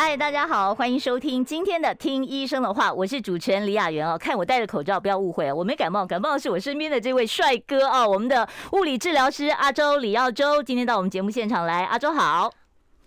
嗨，大家好，欢迎收听今天的《听医生的话》，我是主持人李雅媛哦。看我戴着口罩，不要误会，我没感冒，感冒的是我身边的这位帅哥哦，我们的物理治疗师阿周李耀周，今天到我们节目现场来，阿周好。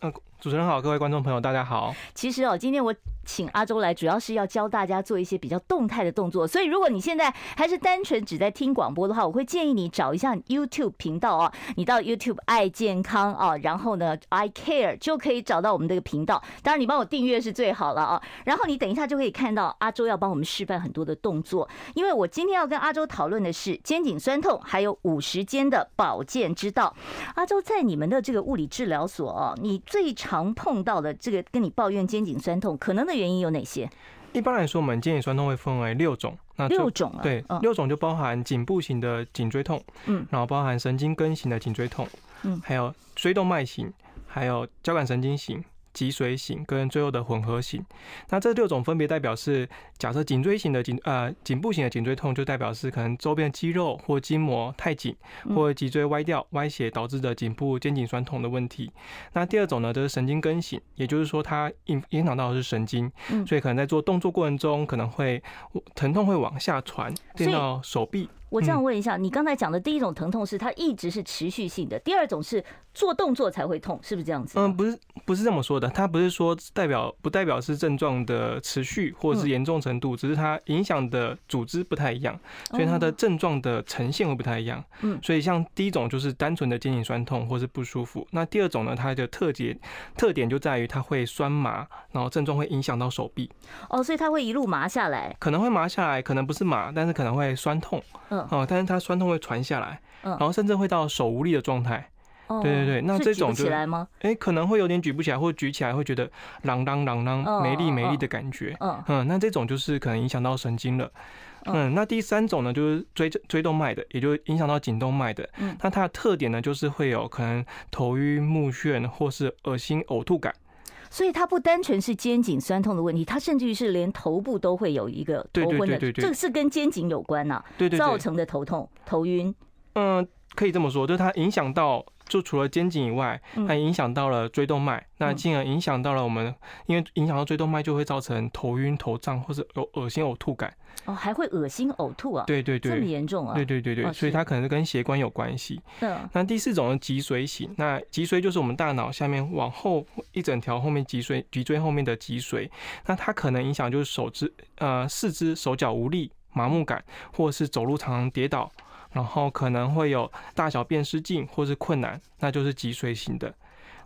嗯，主持人好，各位观众朋友，大家好。其实哦，今天我。请阿周来，主要是要教大家做一些比较动态的动作。所以，如果你现在还是单纯只在听广播的话，我会建议你找一下 YouTube 频道哦。你到 YouTube 爱健康哦，然后呢 I Care 就可以找到我们这个频道。当然，你帮我订阅是最好了啊。然后你等一下就可以看到阿周要帮我们示范很多的动作。因为我今天要跟阿周讨论的是肩颈酸痛，还有五十肩的保健之道。阿周在你们的这个物理治疗所哦，你最常碰到的这个跟你抱怨肩颈酸痛可能的原因有哪些？一般来说，我们肩颈酸痛会分为六种。那六种啊？对，六种就包含颈部型的颈椎痛，嗯，然后包含神经根型的颈椎痛，嗯，还有椎动脉型，还有交感神经型。脊髓型跟最后的混合型，那这六种分别代表是，假设颈椎型的颈呃颈部型的颈椎痛，就代表是可能周边肌肉或筋膜太紧，或脊椎歪掉歪斜导致的颈部肩颈酸痛的问题。那第二种呢，就是神经根型，也就是说它影影响到的是神经，所以可能在做动作过程中可能会疼痛会往下传，变到手臂。我这样问一下，你刚才讲的第一种疼痛是它一直是持续性的，第二种是做动作才会痛，是不是这样子？嗯，不是，不是这么说的。它不是说代表不代表是症状的持续或者是严重程度，只是它影响的组织不太一样，所以它的症状的呈现会不太一样。嗯，所以像第一种就是单纯的肩颈酸痛或是不舒服，那第二种呢，它的特点特点就在于它会酸麻，然后症状会影响到手臂。哦，所以它会一路麻下来，可能会麻下来，可能不是麻，但是可能会酸痛。嗯。哦，但是它酸痛会传下来，然后甚至会到手无力的状态。对对对，那这种就哎，可能会有点举不起来，或举起来会觉得啷啷啷啷没力没力的感觉。嗯嗯，那这种就是可能影响到神经了。嗯，那第三种呢，就是椎椎动脉的，也就影响到颈动脉的。嗯，那它的特点呢，就是会有可能头晕目眩，或是恶心呕吐感。所以它不单纯是肩颈酸痛的问题，它甚至于是连头部都会有一个头昏的，这个是跟肩颈有关呐，对对，造成的头痛、头晕。嗯，可以这么说，就是它影响到。就除了肩颈以外，还影响到了椎动脉，那进而影响到了我们，因为影响到椎动脉就会造成头晕、头胀，或是有恶心呕吐感。哦，还会恶心呕吐啊？对对对，这么严重啊？对对对对，所以它可能是跟血管有关系。嗯。那第四种是脊髓型，那脊髓就是我们大脑下面往后一整条后面脊髓脊椎后面的脊髓，那它可能影响就是手肢呃四肢手脚无力、麻木感，或者是走路常常跌倒。然后可能会有大小便失禁或是困难，那就是脊髓型的。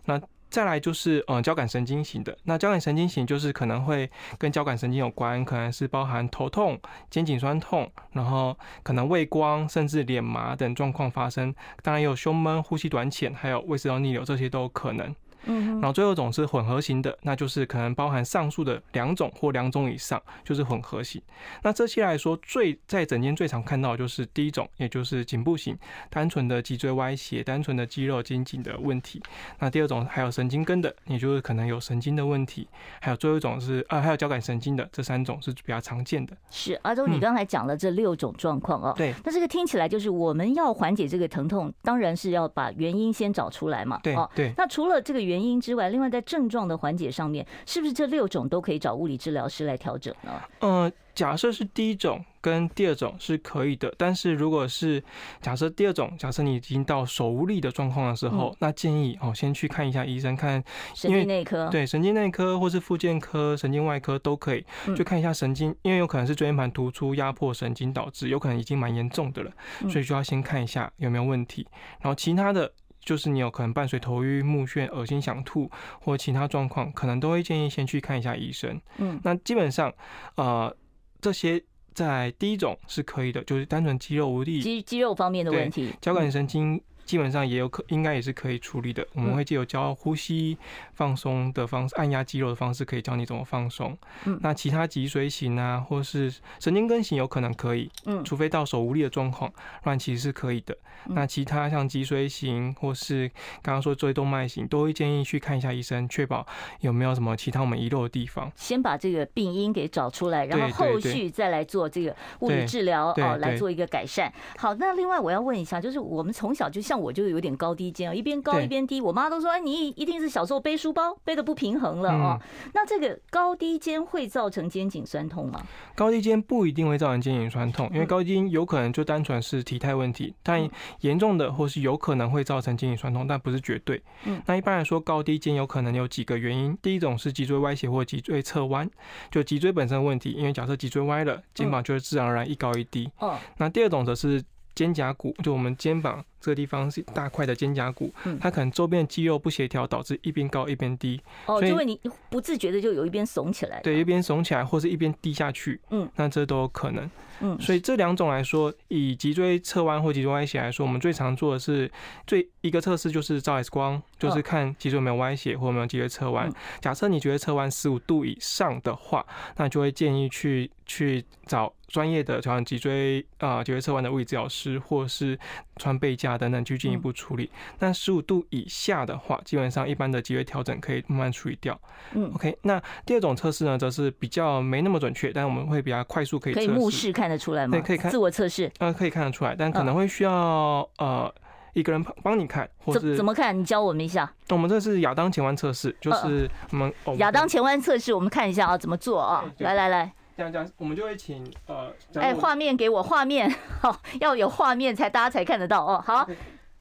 那再来就是嗯交感神经型的。那交感神经型就是可能会跟交感神经有关，可能是包含头痛、肩颈酸痛，然后可能畏光甚至脸麻等状况发生。当然也有胸闷、呼吸短浅，还有胃食道逆流，这些都有可能。嗯，然后最后一种是混合型的，那就是可能包含上述的两种或两种以上，就是混合型。那这期来说，最在诊间最常看到的就是第一种，也就是颈部型，单纯的脊椎歪斜，单纯的肌肉肩颈的问题。那第二种还有神经根的，也就是可能有神经的问题。还有最后一种是啊，还有交感神经的，这三种是比较常见的。是阿周，你刚才讲了这六种状况哦。对。那这个听起来就是我们要缓解这个疼痛，当然是要把原因先找出来嘛。对。对。那除了这个原因原因之外，另外在症状的缓解上面，是不是这六种都可以找物理治疗师来调整呢？嗯，假设是第一种跟第二种是可以的，但是如果是假设第二种，假设你已经到手无力的状况的时候，嗯、那建议哦先去看一下医生，看神经内科，对神经内科或是附健科、神经外科都可以，就看一下神经，因为有可能是椎间盘突出压迫神经导致，有可能已经蛮严重的了，所以就要先看一下有没有问题，然后其他的。就是你有可能伴随头晕、目眩、恶心、想吐或其他状况，可能都会建议先去看一下医生。嗯，那基本上，呃，这些在第一种是可以的，就是单纯肌肉无力、肌肌肉方面的问题，交感神经基本上也有可应该也是可以处理的。我们会借由教呼吸放松的方式，按压肌肉的方式，可以教你怎么放松。嗯，那其他脊髓型啊，或是神经根型有可能可以，嗯，除非到手无力的状况，不然其实是可以的。那其他像脊髓型或是刚刚说椎动脉型，都会建议去看一下医生，确保有没有什么其他我们遗漏的地方。先把这个病因给找出来，然后后续再来做这个物理治疗哦，来做一个改善。好，那另外我要问一下，就是我们从小就像我就有点高低肩啊，一边高一边低，我妈都说，哎，你一定是小时候背书包背的不平衡了哦。那这个高低肩会造成肩颈酸痛吗？高低肩不一定会造成肩颈酸痛，因为高低肩有可能就单纯是体态问题，但严重的或是有可能会造成肩颈酸痛，但不是绝对。嗯，那一般来说，高低肩有可能有几个原因。第一种是脊椎歪斜或脊椎侧弯，就脊椎本身的问题，因为假设脊椎歪了，肩膀就会自然而然一高一低。哦，那第二种则是肩胛骨，就我们肩膀。这个地方是大块的肩胛骨，它可能周边的肌肉不协调，导致一边高一边低。哦，因为你不自觉的就有一边耸起来，对，一边耸起来，或是一边低下去。嗯，那这都有可能。嗯，所以这两种来说，以脊椎侧弯或脊椎歪斜来说，我们最常做的是最一个测试就是照 X 光，就是看脊椎有没有歪斜或有没有脊椎侧弯。假设你觉得侧弯十五度以上的话，那就会建议去去找专业的调整脊椎啊脊椎侧弯的物理治疗师，或是穿背架。等等去进一步处理。那十五度以下的话，基本上一般的脊椎调整可以慢慢处理掉。嗯，OK。那第二种测试呢，则是比较没那么准确，但我们会比较快速可以。可以目视看得出来吗？对，可以看自我测试。嗯，可以看得出来，但可能会需要呃一个人帮你看，或者怎么看？你教我们一下。我们这是亚当前弯测试，就是我们亚当前弯测试，我们看一下啊，怎么做啊？来来来。这样这样，我们就会请呃，哎，画面给我，画面好，要有画面才大家才看得到哦。好。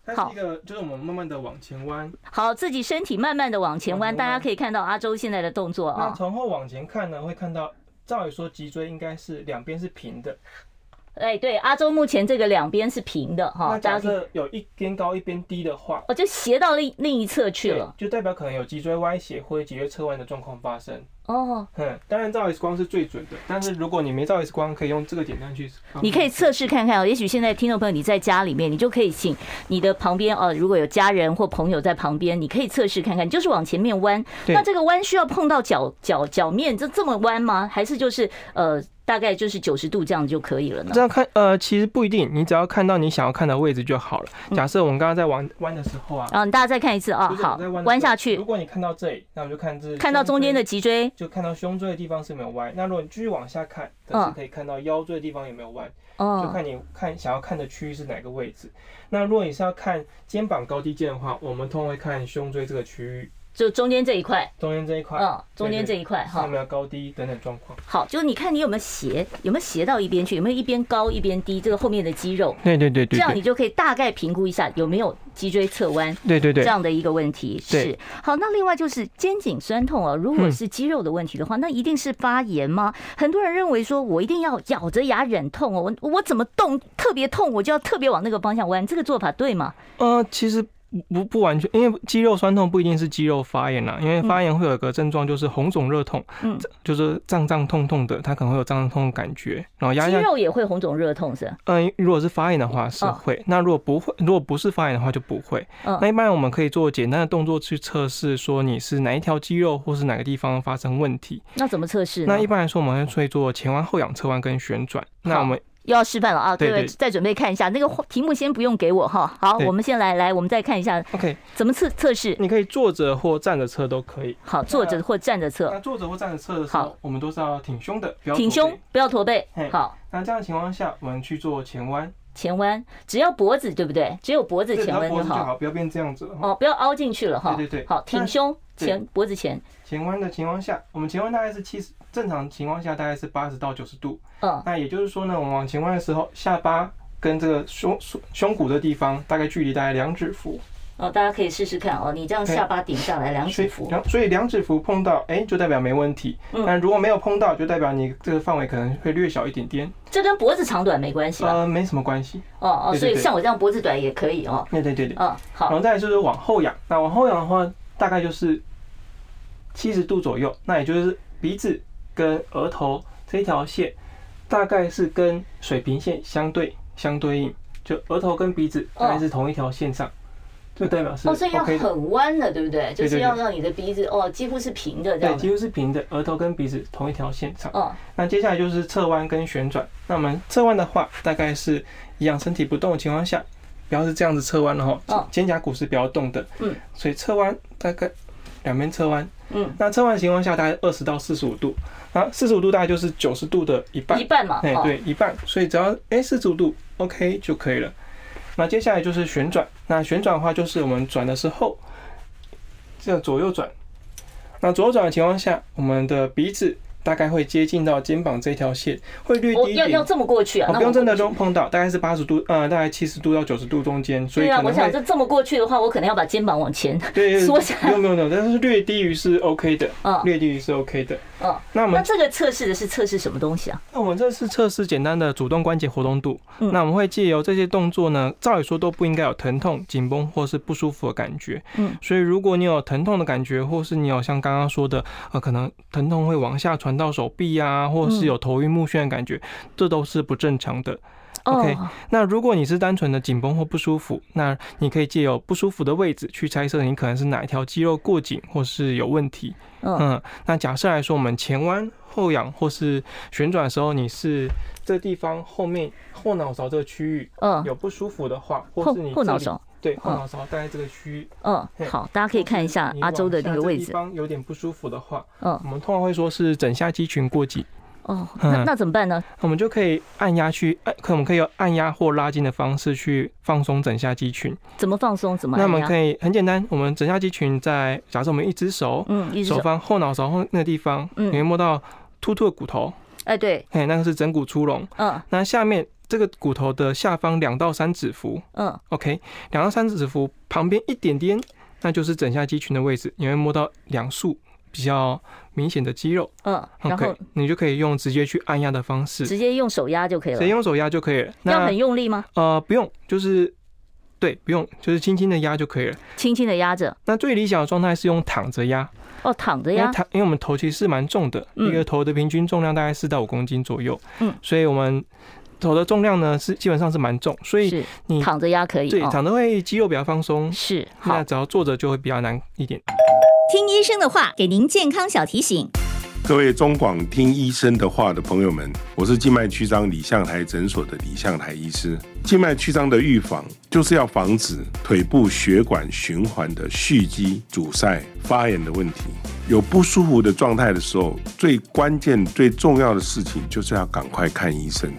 它是一个，就是我们慢慢的往前弯，好，自己身体慢慢的往前弯，大家可以看到阿周现在的动作啊。从后往前看呢，会看到，照理说脊椎应该是两边是平的。哎，对，阿周目前这个两边是平的哈。那假设有一边高一边低的话，哦，就斜到另另一侧去了，就代表可能有脊椎歪斜或者脊椎侧弯的状况发生。哦，嗯，当然照 X 光是最准的，但是如果你没照 X 光，可以用这个简单去，你可以测试看看哦。也许现在听众朋友你在家里面，你就可以请你的旁边哦，如果有家人或朋友在旁边，你可以测试看看，就是往前面弯。那这个弯需要碰到脚脚脚面这这么弯吗？还是就是呃？大概就是九十度这样就可以了呢。这样看，呃，其实不一定，你只要看到你想要看的位置就好了。假设我们刚刚在弯弯的时候啊，嗯，大家再看一次啊，好，弯下去。如果你看到这里，那我就看这，看到中间的脊椎，就看到胸椎的地方是没有弯。那如果你继续往下看，但是可以看到腰椎的地方有没有弯，哦，就看你看想要看的区域是哪个位置。那如果你是要看肩膀高低肩的话，我们通常会看胸椎这个区域。就中间这一块，中间这一块，嗯，中间这一块哈，有没有高低等等状况？好，就是你看你有没有斜，有没有斜到一边去，有没有一边高一边低，这个后面的肌肉，对对对对，这样你就可以大概评估一下有没有脊椎侧弯，对对对，这样的一个问题是。好，那另外就是肩颈酸痛啊，如果是肌肉的问题的话，那一定是发炎吗？很多人认为说我一定要咬着牙忍痛哦，我我怎么动特别痛，我就要特别往那个方向弯，这个做法对吗？呃，其实。不不完全，因为肌肉酸痛不一定是肌肉发炎啦，因为发炎会有一个症状就是红肿热痛，嗯，就是胀胀痛痛的，它可能会有胀胀痛的感觉，然后压压肌肉也会红肿热痛是？嗯，如果是发炎的话是会，那如果不会，如果不是发炎的话就不会。那一般我们可以做简单的动作去测试，说你是哪一条肌肉或是哪个地方发生问题。那怎么测试？那一般来说我们会做前弯、后仰、侧弯跟旋转。那我们。又要示范了啊！各位，再准备看一下那个题目，先不用给我哈。好，我们先来来，我们再看一下。OK，怎么测测试？你可以坐着或站着测都可以。好，坐着或站着测。那坐着或站着测的时候，我们都是要挺胸的，挺胸，不要驼背。好，那这样的情况下，我们去做前弯。前弯，只要脖子对不对？只有脖子前弯就好，不要变这样子了。哦，不要凹进去了哈。对对对。好，挺胸前脖子前。前弯的情况下，我们前弯大概是七十。正常情况下大概是八十到九十度，嗯，那也就是说呢，我们往前弯的时候，下巴跟这个胸胸胸骨的地方大概距离大概两指幅。哦，大家可以试试看哦，你这样下巴顶下来两指幅，所以两指幅碰到，哎，就代表没问题。嗯，但如果没有碰到，就代表你这个范围可能会略小一点点。这跟脖子长短没关系吧？呃，没什么关系。哦哦，所以像我这样脖子短也可以哦。对对对对。嗯，好。然后再来就是往后仰，那往后仰的话，大概就是七十度左右，那也就是鼻子。跟额头这条线大概是跟水平线相对相对应，就额头跟鼻子大概是同一条线上。就代表是 OK 哦，所以要很弯的，对不对？就是要让你的鼻子哦，几乎是平的这样，对，几乎是平的，额头跟鼻子同一条线上。哦，那接下来就是侧弯跟旋转。那我们侧弯的话，大概是一样，身体不动的情况下，不要是这样子侧弯了哈。肩胛骨是不要动的。嗯，所以侧弯大概两边侧弯。嗯，那侧弯的情况下大概二十到四十五度。啊，四十五度大概就是九十度的一半。一半嘛。哎，对，一半。所以只要哎四十五度 OK 就可以了。那接下来就是旋转。那旋转的话，就是我们转的时候，这样左右转。那左转的情况下，我们的鼻子。大概会接近到肩膀这条线，会略低一点。要要这么过去啊？不用真的都碰到，大概是八十度，呃，大概七十度到九十度中间。所以啊，我想这这么过去的话，我可能要把肩膀往前对缩下来。没有没有没有，但是略低于是 OK 的，嗯，略低于是 OK 的。嗯，那我们那这个测试的是测试什么东西啊？那我们这是测试简单的主动关节活动度。那我们会借由这些动作呢，照理说都不应该有疼痛、紧绷或是不舒服的感觉。嗯，所以如果你有疼痛的感觉，或是你有像刚刚说的，呃，可能疼痛会往下传到手臂呀。啊，或者是有头晕目眩的感觉，这都是不正常的。OK，那如果你是单纯的紧绷或不舒服，那你可以借由不舒服的位置去猜测你可能是哪一条肌肉过紧或是有问题。嗯，那假设来说，我们前弯、后仰或是旋转的时候，你是这地方后面后脑勺这个区域，嗯，有不舒服的话，或是你后脑勺，对，后脑勺大概这个区域，嗯，好，大家可以看一下阿周的那个位置，地方有点不舒服的话，嗯，我们通常会说是枕下肌群过紧。哦，那那怎么办呢？我们就可以按压去按，可我们可以用按压或拉筋的方式去放松枕下肌群。怎么放松？怎么？那我们可以很简单，我们枕下肌群在假设我们一只手，嗯，一手放后脑勺后那个地方，嗯，你会摸到突突的骨头。哎，对，哎，那个是枕骨出笼。嗯，那下面这个骨头的下方两到三指符，嗯，OK，两到三指符旁边一点点，那就是枕下肌群的位置，你会摸到两束比较明显的肌肉，嗯，然后你就可以用直接去按压的方式，直接用手压就可以了。直接用手压就可以了。要很用力吗？呃，不用，就是对，不用，就是轻轻的压就可以了。轻轻的压着。那最理想的状态是用躺着压。哦，躺着压。躺，因为我们头其实是蛮重的，一个头的平均重量大概四到五公斤左右。嗯，所以我们头的重量呢是基本上是蛮重，所以你躺着压可以。对，躺着会肌肉比较放松。是，那只要坐着就会比较难一点。听医生的话，给您健康小提醒。各位中广听医生的话的朋友们，我是静脉曲张李相台诊所的李相台医师。静脉曲张的预防，就是要防止腿部血管循环的蓄积、阻塞、发炎的问题。有不舒服的状态的时候，最关键、最重要的事情，就是要赶快看医生。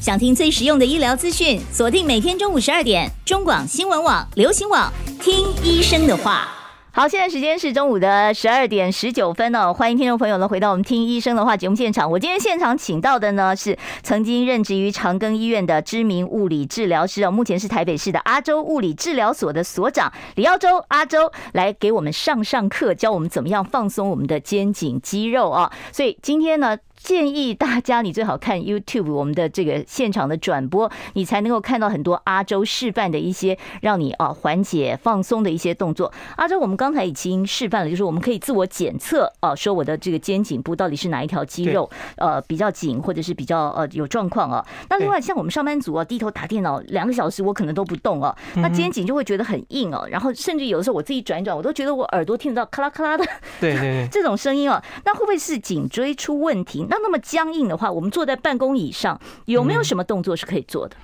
想听最实用的医疗资讯，锁定每天中午十二点，中广新闻网、流行网，听医生的话。好，现在时间是中午的十二点十九分哦，欢迎听众朋友呢回到我们听医生的话节目现场。我今天现场请到的呢是曾经任职于长庚医院的知名物理治疗师哦，目前是台北市的阿洲物理治疗所的所长李耀州阿洲来给我们上上课，教我们怎么样放松我们的肩颈肌肉啊。所以今天呢。建议大家，你最好看 YouTube 我们的这个现场的转播，你才能够看到很多阿周示范的一些让你啊缓解放松的一些动作。阿周，我们刚才已经示范了，就是我们可以自我检测啊，说我的这个肩颈部到底是哪一条肌肉呃比较紧，或者是比较呃有状况啊。那另外像我们上班族啊，低头打电脑两个小时，我可能都不动啊，那肩颈就会觉得很硬哦，然后甚至有的时候我自己转一转，我都觉得我耳朵听得到咔啦咔啦的，对对对，这种声音啊，那会不会是颈椎出问题？那那么僵硬的话，我们坐在办公椅上，有没有什么动作是可以做的？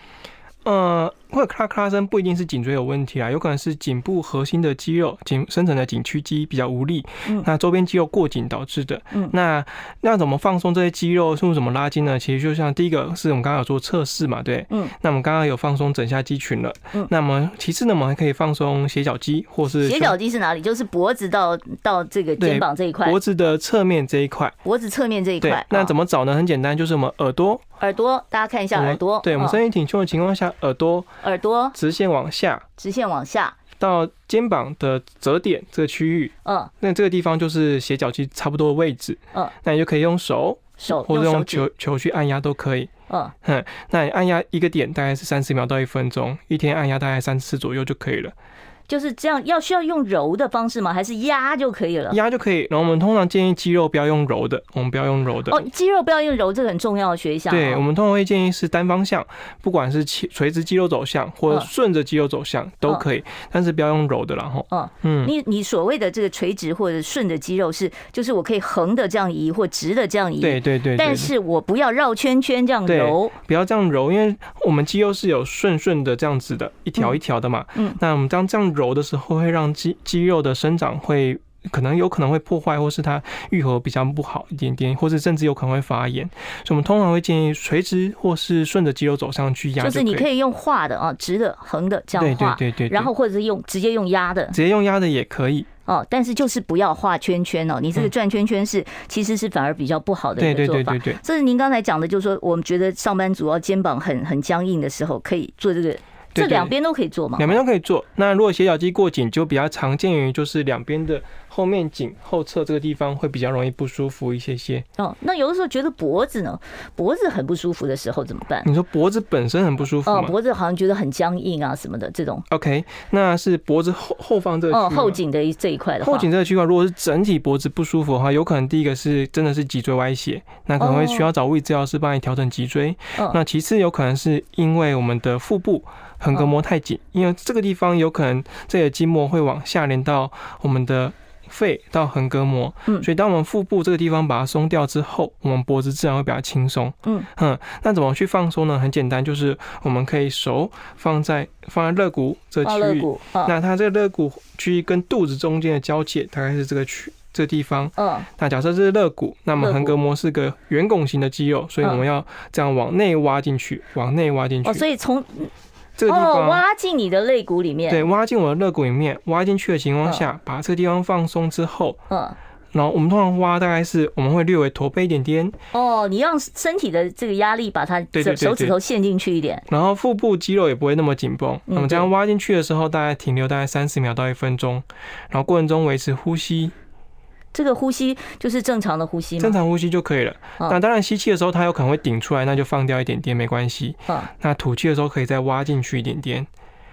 呃。或者咔咔声不一定是颈椎有问题啊，有可能是颈部核心的肌肉、颈深层的颈屈肌比较无力，嗯，那周边肌肉过紧导致的。嗯，那那怎么放松这些肌肉，是怎么拉筋呢？其实就像第一个是我们刚刚有做测试嘛，对，嗯，那我们刚刚有放松枕下肌群了，嗯，那么其次呢，我们还可以放松斜角肌，或是斜角肌是哪里？就是脖子到到这个肩膀这一块，脖子的侧面这一块，脖子侧面这一块。那怎么找呢？很简单，就是我们耳朵，耳朵，大家看一下耳朵，对，我们身体挺胸的情况下，耳朵，耳朵。直线往下，直线往下。到肩膀的折点这个区域，嗯，那这个地方就是斜角肌差不多的位置，嗯，那你就可以用手手或者用球球去按压都可以，嗯，哼，那你按压一个点大概是三十秒到一分钟，一天按压大概三次左右就可以了。就是这样，要需要用揉的方式吗？还是压就可以了？压就可以。然后我们通常建议肌肉不要用揉的，我们不要用揉的。哦，肌肉不要用揉，这个很重要的学一下。对，我们通常会建议是单方向，不管是垂直肌肉走向或者顺着肌肉走向都可以，但是不要用揉的然后。嗯嗯，你你所谓的这个垂直或者顺着肌肉是，就是我可以横的这样移或直的这样移。对对对。但是我不要绕圈圈这样揉，不要这样揉，因为我们肌肉是有顺顺的这样子的，一条一条的嘛。嗯。那我们当这样揉的时候，会让肌肌肉的生长会可能有可能会破坏，或是它愈合比较不好一点点，或是甚至有可能会发炎。所以我们通常会建议垂直或是顺着肌肉走上去压。就是你可以用画的啊，直的、横的这样画。对对对对。然后或者是用直接用压的，直接用压的也可以。哦，但是就是不要画圈圈哦，你这个转圈圈是其实是反而比较不好的一个做法。对对对对。这是您刚才讲的，就是说我们觉得上班族要肩膀很很僵硬的时候，可以做这个。这两边都可以做吗？两边都可以做。那如果斜角肌过紧，就比较常见于就是两边的后面颈后侧这个地方会比较容易不舒服一些些。哦，那有的时候觉得脖子呢，脖子很不舒服的时候怎么办？你说脖子本身很不舒服？哦，脖子好像觉得很僵硬啊什么的这种。OK，那是脖子后后方这个哦后颈的这一块的话。后颈这个区块，如果是整体脖子不舒服的话，有可能第一个是真的是脊椎歪斜，那可能会需要找物理治疗师帮你调整脊椎。哦。那其次有可能是因为我们的腹部。横膈膜太紧，因为这个地方有可能这个筋膜会往下连到我们的肺到横膈膜，嗯，所以当我们腹部这个地方把它松掉之后，我们脖子自然会比较轻松，嗯嗯。那怎么去放松呢？很简单，就是我们可以手放在放在肋骨这区域，那它这个肋骨区域跟肚子中间的交界大概是这个区这个地方，嗯。那假设这是肋骨，那么横膈膜是个圆拱形的肌肉，所以我们要这样往内挖进去，往内挖进去。哦，所以从这个地方挖进你的肋骨里面，对，挖进我的肋骨里面，挖进去的情况下，把这个地方放松之后，嗯，然后我们通常挖大概是我们会略微驼背一点点。哦，你让身体的这个压力把它手指头陷进去一点，然后腹部肌肉也不会那么紧绷。那么这样挖进去的时候，大概停留大概三十秒到一分钟，然后过程中维持呼吸。这个呼吸就是正常的呼吸吗？正常呼吸就可以了。那当然吸气的时候，它有可能会顶出来，那就放掉一点点没关系。那吐气的时候可以再挖进去一点点。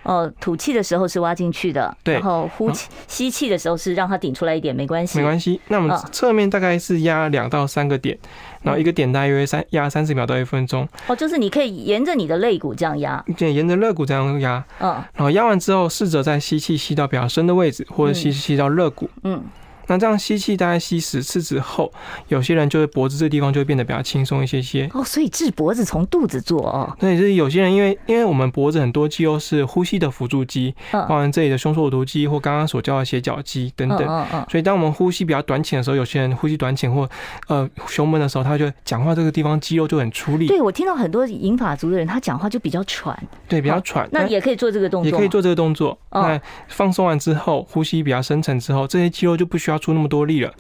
哦，吐气的时候是挖进去的。对。然后呼气、吸气的时候是让它顶出来一点，没关系。没关系。那我们侧面大概是压两到三个点，然后一个点大约三压三十秒到一分钟。哦，就是你可以沿着你的肋骨这样压。对，沿着肋骨这样压。嗯。然后压完之后，试着再吸气吸到比较深的位置，或者吸吸到肋骨。嗯。那这样吸气大概吸十次之后，有些人就会脖子这个地方就会变得比较轻松一些些。哦，所以治脖子从肚子做哦。对，就是有些人因为因为我们脖子很多肌肉是呼吸的辅助肌，包含这里的胸锁乳突肌或刚刚所教的斜角肌等等。嗯嗯。所以当我们呼吸比较短浅的时候，有些人呼吸短浅或呃胸闷的时候，他就讲话这个地方肌肉就很出力。对，我听到很多银发族的人，他讲话就比较喘。对，比较喘。那也可以做这个动作。也可以做这个动作。那放松完之后，呼吸比较深沉之后，这些肌肉就不需要出那么多力了。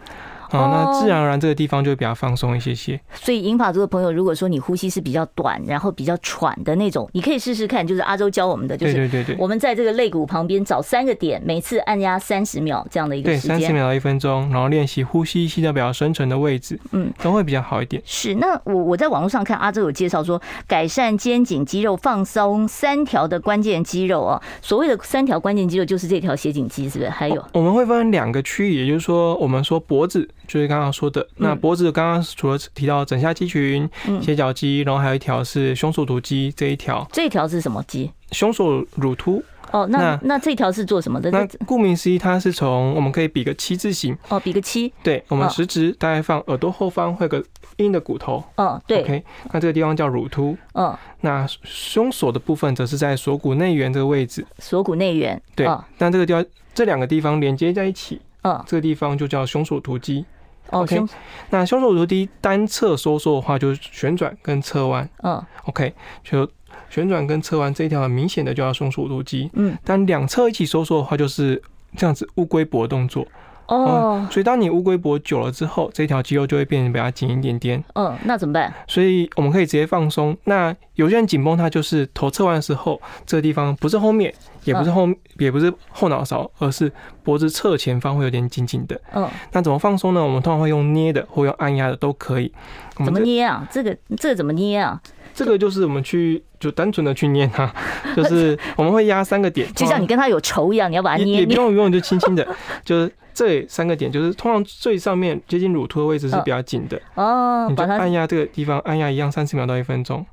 好，那自然而然这个地方就会比较放松一些些。所以银发族的朋友，如果说你呼吸是比较短，然后比较喘的那种，你可以试试看，就是阿周教我们的，就是对对对，我们在这个肋骨旁边找三个点，每次按压三十秒这样的一个时间，对，三十秒到一分钟，然后练习呼吸，吸到比较深层的位置，嗯，都会比较好一点。是，那我我在网络上看阿周有介绍说，改善肩颈肌肉放松三条的关键肌肉哦，所谓的三条关键肌肉就是这条斜颈肌，是不是？还有我们会分两个区域，也就是说，我们说脖子。就是刚刚说的，那脖子刚刚除了提到枕下肌群、斜角肌，然后还有一条是胸锁突肌这一条。这一条是什么肌？胸锁乳突。哦，那那这条是做什么的？那顾名思义，它是从我们可以比个七字形。哦，比个七。对，我们食指大概放耳朵后方会有个硬的骨头。哦，对。OK，那这个地方叫乳突。嗯。那胸锁的部分则是在锁骨内缘这个位置。锁骨内缘。对。那这个地方这两个地方连接在一起。嗯。这个地方就叫胸锁突肌。OK，那胸锁乳突肌单侧收缩的话，就是旋转跟侧弯。嗯，OK，就旋转跟侧弯这一条很明显的就要胸锁乳突肌。嗯，但两侧一起收缩的话，就是这样子乌龟脖动作。哦，所以当你乌龟脖久了之后，这条肌肉就会变得比较紧一点点。嗯，那怎么办？所以我们可以直接放松。那有些人紧绷，它就是头侧弯的时候，这个地方不是后面。也不是后，也不是后脑勺，而是脖子侧前方会有点紧紧的。嗯，那怎么放松呢？我们通常会用捏的，或用按压的都可以。怎么捏啊？这个这个怎么捏啊？这个就是我们去就单纯的去捏它，就是我们会压三个点，就像你跟他有仇一样，你要把它捏。也不用不用，就轻轻的，就是这三个点，就是通常最上面接近乳突的位置是比较紧的哦。你就按压这个地方，按压一样三十秒到一分钟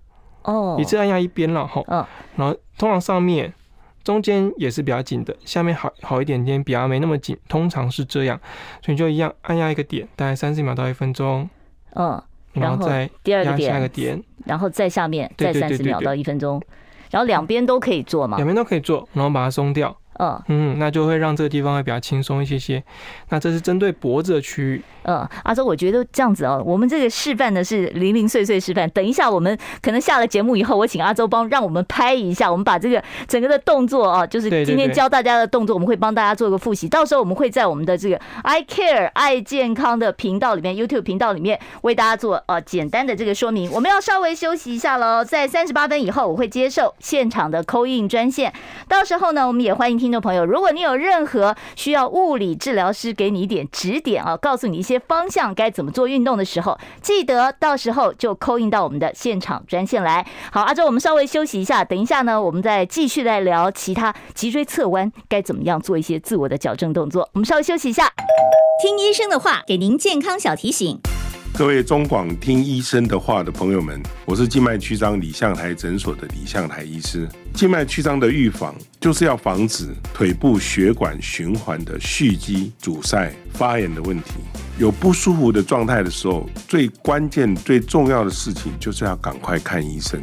哦，一次按压一边了哈。嗯，然后通常上面。中间也是比较紧的，下面好好一点点，比较没那么紧，通常是这样，所以你就一样按压一个点，大概三十秒到一分钟，嗯，然后再第二个点，下一个点，然后再下面再三十秒到一分钟，然后两边都可以做嘛，两边都可以做，然后把它松掉。嗯嗯，那就会让这个地方会比较轻松一些些。那这是针对脖子的区域。嗯，阿周，我觉得这样子哦，我们这个示范呢是零零碎碎示范。等一下，我们可能下了节目以后，我请阿周帮让我们拍一下，我们把这个整个的动作啊，就是今天教大家的动作，我们会帮大家做一个复习。到时候我们会在我们的这个 I Care 爱健康的频道里面，YouTube 频道里面为大家做呃简单的这个说明。我们要稍微休息一下喽，在三十八分以后，我会接受现场的 call in 专线。到时候呢，我们也欢迎听众朋友，如果你有任何需要物理治疗师给你一点指点啊，告诉你一些方向该怎么做运动的时候，记得到时候就 call in 到我们的现场专线来。好，阿周，我们稍微休息一下，等一下呢，我们再继续来聊其他脊椎侧弯该怎么样做一些自我的矫正动作。我们稍微休息一下，听医生的话，给您健康小提醒。各位中广听医生的话的朋友们，我是静脉曲张李相台诊所的李相台医师。静脉曲张的预防就是要防止腿部血管循环的蓄积、阻塞、发炎的问题。有不舒服的状态的时候，最关键、最重要的事情就是要赶快看医生。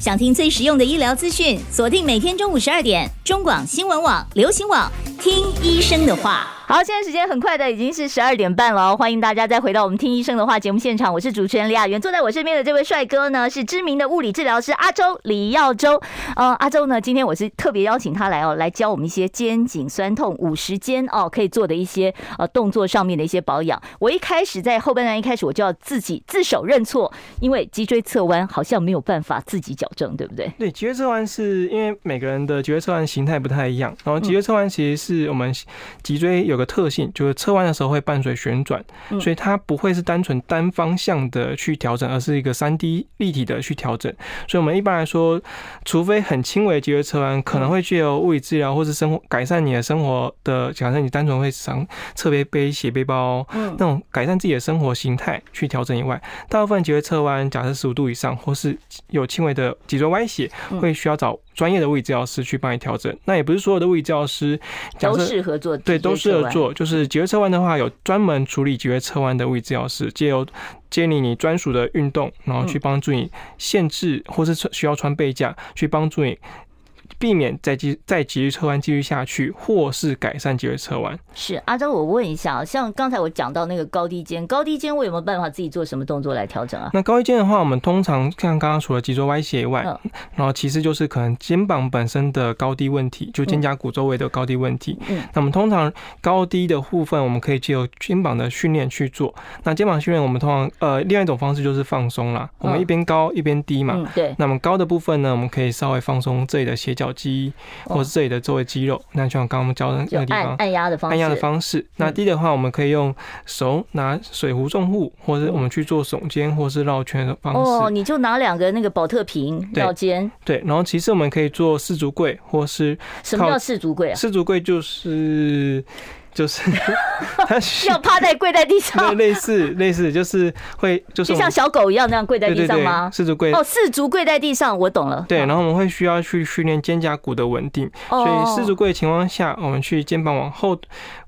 想听最实用的医疗资讯，锁定每天中午十二点，中广新闻网、流行网，听医生的话。好，现在时间很快的，已经是十二点半了哦。欢迎大家再回到我们听医生的话节目现场，我是主持人李雅媛。坐在我身边的这位帅哥呢，是知名的物理治疗师阿周李耀周。呃，阿周呢，今天我是特别邀请他来哦，来教我们一些肩颈酸痛五十肩哦可以做的一些呃动作上面的一些保养。我一开始在后半段一开始我就要自己自首认错，因为脊椎侧弯好像没有办法自己矫正，对不对？对，脊椎侧弯是因为每个人的脊椎侧弯形态不太一样，然后脊椎侧弯其实是我们脊椎有。有个特性就是侧弯的时候会伴随旋转，所以它不会是单纯单方向的去调整，而是一个三 D 立体的去调整。所以，我们一般来说，除非很轻微的脊椎侧弯，可能会具有物理治疗或是生活改善你的生活的，假设你单纯会常侧背背斜背包，那种改善自己的生活形态去调整以外，大部分脊椎侧弯，假设十五度以上或是有轻微的脊椎歪斜，会需要找专业的物理治疗师去帮你调整。那也不是所有的物理治疗师都适合做，对，都适合。做就是脊椎侧弯的话，有专门处理脊椎侧弯的物理治疗师，借由建立你专属的运动，然后去帮助你限制，或是需要穿背架去帮助你。避免再继再脊椎侧弯继续下去，或是改善脊椎侧弯。是阿周，我问一下，像刚才我讲到那个高低肩，高低肩我有没有办法自己做什么动作来调整啊？那高低肩的话，我们通常像刚刚除了脊椎歪斜以外，然后其实就是可能肩膀本身的高低问题，就肩胛骨周围的高低问题。嗯，那我们通常高低的部分，我们可以借由肩膀的训练去做。那肩膀训练，我们通常呃，另外一种方式就是放松啦。我们一边高一边低嘛。对。那么高的部分呢，我们可以稍微放松这里的斜角肌，或是这里的周围肌肉，那就像刚刚我们教的那个地方，按压的方式，按压的方式。那低的话，我们可以用手拿水壶重物，或者我们去做耸肩，或是绕圈的方式。哦，你就拿两个那个保特瓶绕肩。对，然后其实我们可以做四足跪，或是什么叫四足跪啊？四足跪就是。就是，他要趴在跪在地上，类似类似，就是会就是就像小狗一样那样跪在地上吗？四足跪哦，四足跪在地上，我懂了。对，然后我们会需要去训练肩胛骨的稳定，所以四足跪的情况下，我们去肩膀往后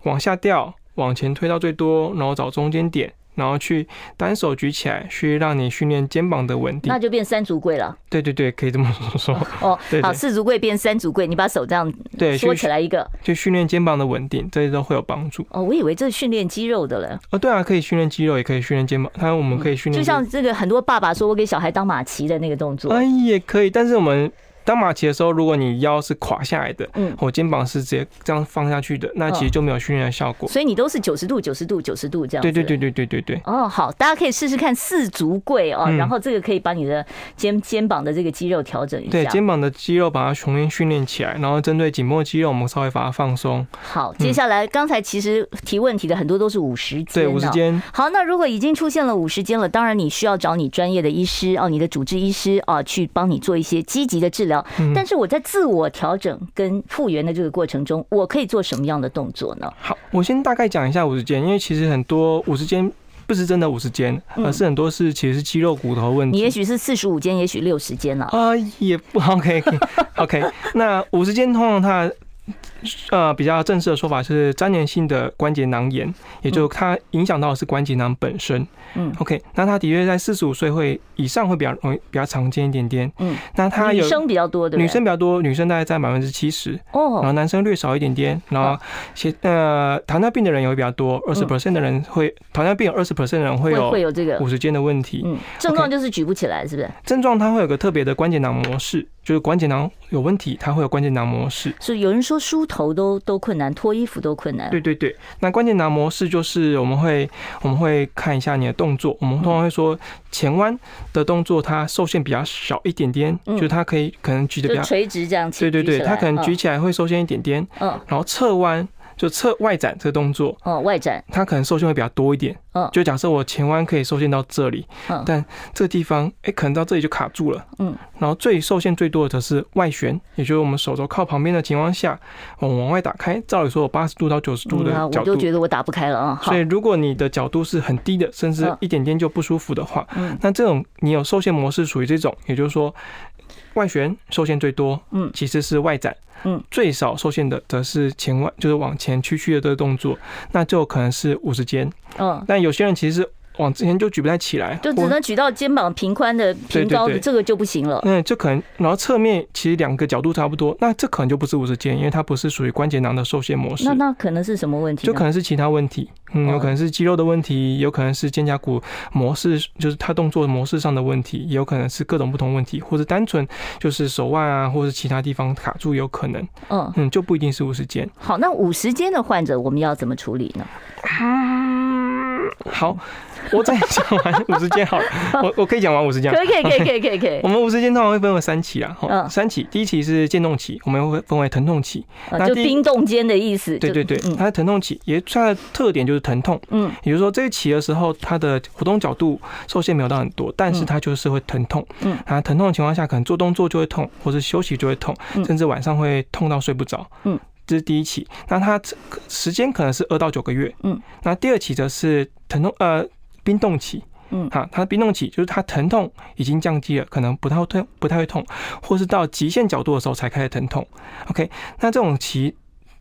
往下掉，往前推到最多，然后找中间点。然后去单手举起来，去让你训练肩膀的稳定，那就变三足跪了。对对对，可以这么说。哦，好，四足跪变三足跪，你把手这样对缩起来一个，就训练肩膀的稳定，这些都会有帮助。哦，我以为这是训练肌肉的了。哦，对啊，可以训练肌肉，也可以训练肩膀。当然，我们可以训练，就像这个很多爸爸说我给小孩当马骑的那个动作，哎，也可以。但是我们当马骑的时候，如果你腰是垮下来的，嗯，我肩膀是直接这样放下去的，那其实就没有训练的效果。所以你都是九十度、九十度、九十度这样。对对对对对对对。哦，好，大家可以试试看四足跪哦，然后这个可以把你的肩肩膀的这个肌肉调整一下。对，肩膀的肌肉把它重新训练起来，然后针对紧绷肌肉，我们稍微把它放松。好，接下来刚才其实提问题的很多都是五十肩，对，五十肩。好，那如果已经出现了五十肩了，当然你需要找你专业的医师哦，你的主治医师啊，去帮你做一些积极的治疗。但是我在自我调整跟复原的这个过程中，我可以做什么样的动作呢？好，我先大概讲一下五十肩，因为其实很多五十肩不是真的五十肩，而是很多是其实是肌肉骨头问题。你也许是四十五肩，也许六十肩了啊，也不 OK OK。那五十肩通常它。呃，比较正式的说法是粘连性的关节囊炎，也就它影响到的是关节囊本身。嗯，OK，那它的确在四十五岁会以上会比较容易比较常见一点点。嗯，那它有女生比较多的，女生比较多，女生大概占百分之七十。哦，然后男生略少一点点。然后些呃糖尿病的人也会比较多，二十 percent 的人会糖尿病，二十 percent 的人会有会有这个五十肩的问题。嗯，症状就是举不起来，是不是？症状它会有个特别的关节囊模式，就是关节囊有问题，它会有关节囊模式。所以有人说梳头都都困难，脱衣服都困难。对对对，那关键拿模式就是我们会我们会看一下你的动作，我们通常会说前弯的动作它受限比较少一点点，嗯、就是它可以可能举得比较垂直这样。对对对，它可能举起来会受限一点点。嗯，然后侧弯。就侧外展这个动作哦，外展它可能受限会比较多一点。嗯，就假设我前弯可以受限到这里，嗯，但这个地方哎，可能到这里就卡住了。嗯，然后最受限最多的则是外旋，也就是我们手肘靠旁边的情况下，我往外打开，照理说我八十度到九十度的角度，我就觉得我打不开了啊。所以如果你的角度是很低的，甚至一点点就不舒服的话，嗯，那这种你有受限模式属于这种，也就是说外旋受限最多，嗯，其实是外展。嗯，最少受限的则是前外，就是往前屈曲的这个动作，那就可能是五十肩。嗯，但有些人其实。往之前就举不太起来，就只能举到肩膀平宽的平高的，这个就不行了。嗯，这可能，然后侧面其实两个角度差不多，那这可能就不是五十肩，因为它不是属于关节囊的受限模式。那那可能是什么问题？就可能是其他问题，嗯，有可能是肌肉的问题，有可能是肩胛骨模式，就是它动作模式上的问题，也有可能是各种不同问题，或者单纯就是手腕啊，或者其他地方卡住，有可能。嗯嗯，就不一定是五十肩。好，那五十肩的患者我们要怎么处理呢？好。我再讲完五十肩好了，我我可以讲完五十肩，可以可以可以可以可以。我们五十肩通常会分为三期啊，嗯，三期，第一期是渐冻期，我们会分为疼痛期，就冰冻肩的意思。对对对，它的疼痛期，也它的特点就是疼痛，嗯，也就是说这一期的时候，它的活动角度受限没有到很多，但是它就是会疼痛，嗯，啊，疼痛的情况下，可能做动作就会痛，或者休息就会痛，甚至晚上会痛到睡不着，嗯，这是第一期，那它时间可能是二到九个月，嗯，那第二期则是疼痛，呃。冰冻期，嗯，好，它的冰冻期就是它疼痛已经降低了，可能不太会痛，不太会痛，或是到极限角度的时候才开始疼痛。OK，那这种期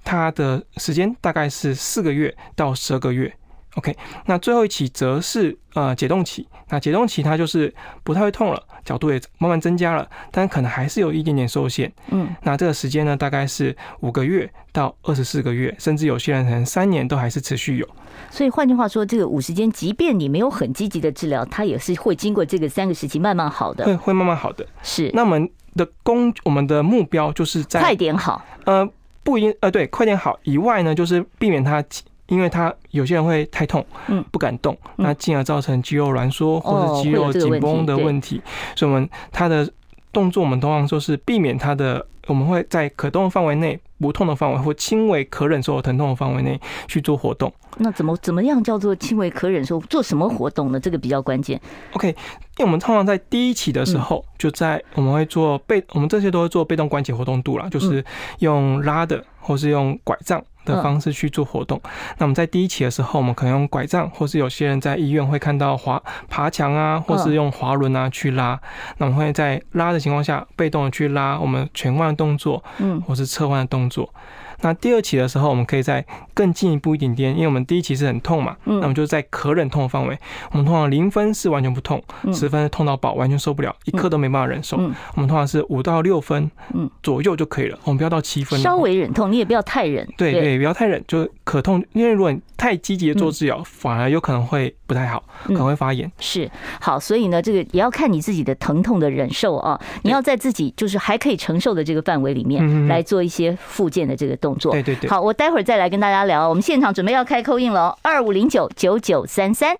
它的时间大概是四个月到十二个月。OK，那最后一期则是呃解冻期，那解冻期它就是不太会痛了，角度也慢慢增加了，但可能还是有一点点受限。嗯，那这个时间呢，大概是五个月到二十四个月，甚至有些人可能三年都还是持续有。所以换句话说，这个五十肩，即便你没有很积极的治疗，它也是会经过这个三个时期慢慢好的。会会慢慢好的。是。那我们的工，我们的目标就是在快点好。呃，不一呃，对，快点好以外呢，就是避免它。因为它有些人会太痛，嗯，不敢动，那进而造成肌肉挛缩或者肌肉紧绷的问题。所以，我们它的动作，我们通常说是避免它的，我们会在可动范围内、不痛的范围或轻微可忍受的疼痛的范围内去做活动。那怎么怎么样叫做轻微可忍受？做什么活动呢？这个比较关键。OK，因为我们通常在第一期的时候，就在我们会做被，我们这些都会做被动关节活动度啦，就是用拉的或是用拐杖。的方式去做活动。那我们在第一期的时候，我们可能用拐杖，或是有些人在医院会看到滑爬墙啊，或是用滑轮啊去拉。那我们会在拉的情况下，被动的去拉我们前腕的动作，嗯，或是侧腕的动作。那第二期的时候，我们可以再更进一步一点点，因为我们第一期是很痛嘛，嗯，那我们就在可忍痛的范围，我们通常零分是完全不痛，十十分痛到爆，完全受不了，一刻都没办法忍受。嗯，我们通常是五到六分，嗯，左右就可以了。我们不要到七分，稍微忍痛，你也不要太忍。对对，不要太忍，就是可痛。因为如果你太积极的做治疗，反而有可能会不太好，可能会发炎。是，好，所以呢，这个也要看你自己的疼痛的忍受啊。你要在自己就是还可以承受的这个范围里面来做一些复健的这个动作。对对对。好，我待会儿再来跟大家聊。我们现场准备要开 call in 了哦，二五零九九九三三。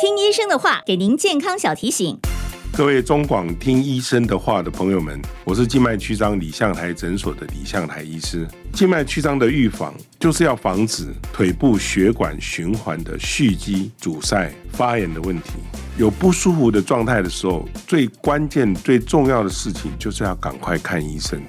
听医生的话，给您健康小提醒。各位中广听医生的话的朋友们，我是静脉曲张李向台诊所的李向台医师。静脉曲张的预防，就是要防止腿部血管循环的蓄积、阻塞、发炎的问题。有不舒服的状态的时候，最关键、最重要的事情，就是要赶快看医生。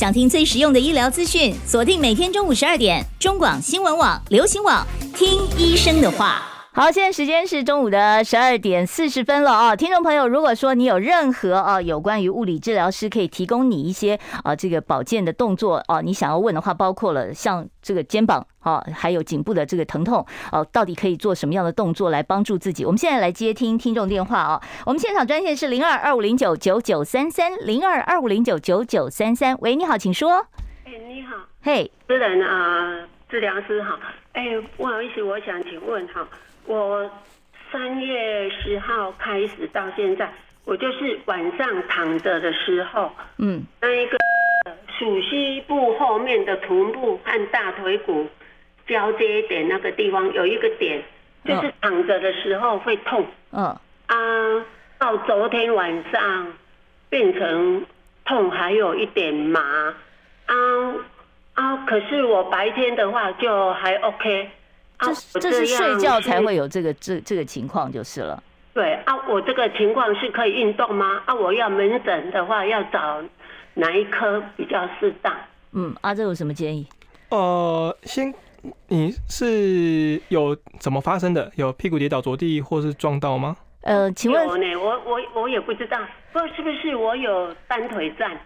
想听最实用的医疗资讯，锁定每天中午十二点，中广新闻网、流行网，听医生的话。好，现在时间是中午的十二点四十分了啊！听众朋友，如果说你有任何啊有关于物理治疗师可以提供你一些啊这个保健的动作啊，你想要问的话，包括了像这个肩膀啊，还有颈部的这个疼痛哦，到底可以做什么样的动作来帮助自己？我们现在来接听听众电话啊！我们现场专线是零二二五零九九九三三零二二五零九九九三三。喂，你好，请说。哎，你好。嘿，私人啊，治疗师好。哎，不好意思，我想请问哈。我三月十号开始到现在，我就是晚上躺着的时候，嗯，那一个鼠膝部后面的臀部和大腿骨交接点那个地方有一个点，就是躺着的时候会痛，嗯。啊，到昨天晚上变成痛，还有一点麻，啊啊，可是我白天的话就还 OK。这这是睡觉才会有这个这这个情况就是了。对啊，我这个情况是可以运动吗？啊，我要门诊的话要找哪一科比较适当？嗯，阿、啊、这有什么建议？呃，先你是有怎么发生的？有屁股跌倒着地或是撞到吗？呃，请问呢？我我我也不知道，不知道是不是我有单腿站？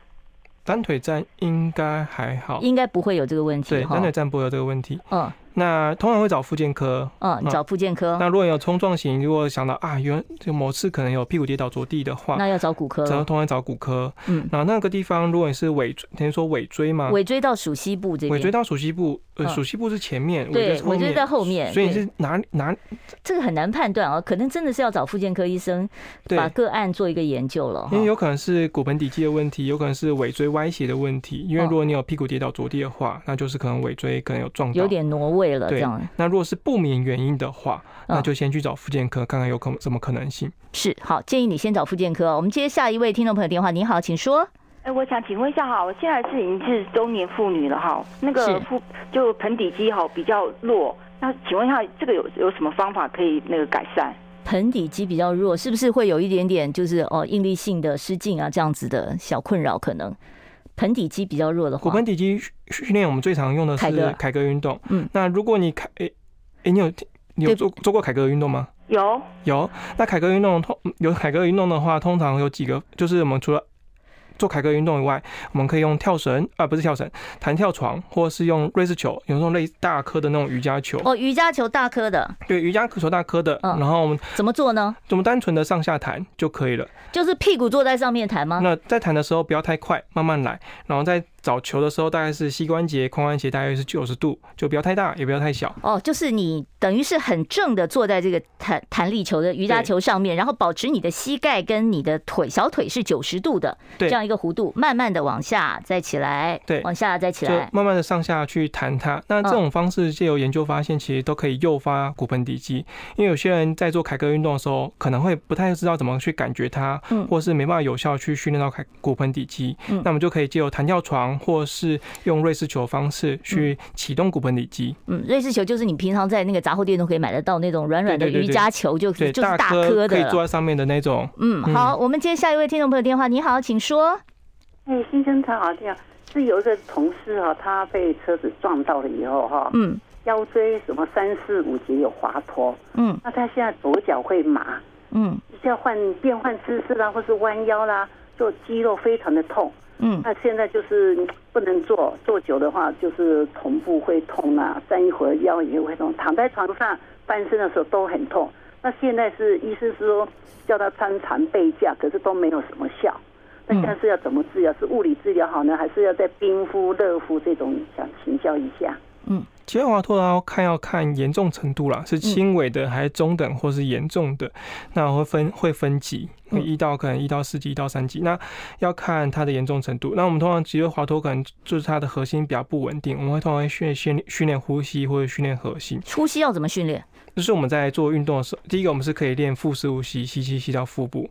单腿站应该还好，应该不会有这个问题。对，单腿站不会有这个问题。嗯。那通常会找附件科，嗯，找附件科。那如果有冲撞型，如果想到啊，原就某次可能有屁股跌倒着地的话，那要找骨科。然后通常找骨科，嗯，那那个地方如果你是尾，等于说尾椎嘛，尾椎到属膝部这边，尾椎到属膝部，呃，鼠蹊部是前面，对，尾椎在后面，所以你是哪哪？这个很难判断啊，可能真的是要找复健科医生把个案做一个研究了，因为有可能是骨盆底肌的问题，有可能是尾椎歪斜的问题，因为如果你有屁股跌倒着地的话，那就是可能尾椎可能有撞到，有点挪位了，这样。那如果是不明原因的话，那就先去找复健科看看有可什么可能性。是，好，建议你先找复健科。我们接下一位听众朋友电话，你好，请说。哎，我想请问一下哈，我现在是已经是中年妇女了哈，那个腹就盆底肌哈比较弱，那请问一下这个有有什么方法可以那个改善？盆底肌比较弱，是不是会有一点点就是哦应力性的失禁啊这样子的小困扰？可能盆底肌比较弱的话，骨盆底肌训练我们最常用的是凯格运动。嗯，那如果你凯诶。哎，你有你有做做过凯格运动吗？有有。那凯格运动通有凯格运动的话，通常有几个，就是我们除了做凯格运动以外，我们可以用跳绳啊，不是跳绳，弹跳床，或者是用瑞士球，有那种类大颗的那种瑜伽球。哦，瑜伽球大颗的。对，瑜伽球大颗的。嗯。然后我们怎么做呢？我们单纯的上下弹就可以了。就是屁股坐在上面弹吗？那在弹的时候不要太快，慢慢来，然后再。找球的时候，大概是膝关节、髋关节大约是九十度，就不要太大，也不要太小。哦，就是你等于是很正的坐在这个弹弹力球的瑜伽球上面，然后保持你的膝盖跟你的腿小腿是九十度的这样一个弧度，慢慢的往下再起来，对，往下再起来，慢慢的上下去弹它。那这种方式借由研究发现，其实都可以诱发骨盆底肌。因为有些人在做凯歌运动的时候，可能会不太知道怎么去感觉它，嗯或是没办法有效去训练到凯骨盆底肌。那我们就可以借由弹跳床。或是用瑞士球的方式去启动骨盆底肌。嗯，瑞士球就是你平常在那个杂货店都可以买得到那种软软的瑜伽球，就就是大颗的，可以坐在上面的那种。嗯，好，我们接下一位听众朋友电话。你好，请说。哎，先生他好像是有一个同事哈，他被车子撞到了以后哈，嗯，腰椎什么三四五节有滑脱，嗯，那他现在左脚会麻，嗯，需要换变换姿势啦，或是弯腰啦，就肌肉非常的痛。嗯，那现在就是不能坐，坐久的话就是臀部会痛啊，站一会儿腰也会痛，躺在床上翻身的时候都很痛。那现在是医生是说叫他穿长背架，可是都没有什么效。那现在是要怎么治疗？是物理治疗好呢，还是要在冰敷、热敷这种想请教一下？嗯，脊椎滑脱要看要看严重程度啦，是轻微的还是中等或是严重的？那我会分会分级，一到可能一到四级，一到三级。那要看它的严重程度。那我们通常脊椎滑脱可能就是它的核心比较不稳定，我们会通常训练训训练呼吸或者训练核心。呼吸要怎么训练？就是我们在做运动的时候，第一个我们是可以练腹式呼吸，吸气吸到腹部，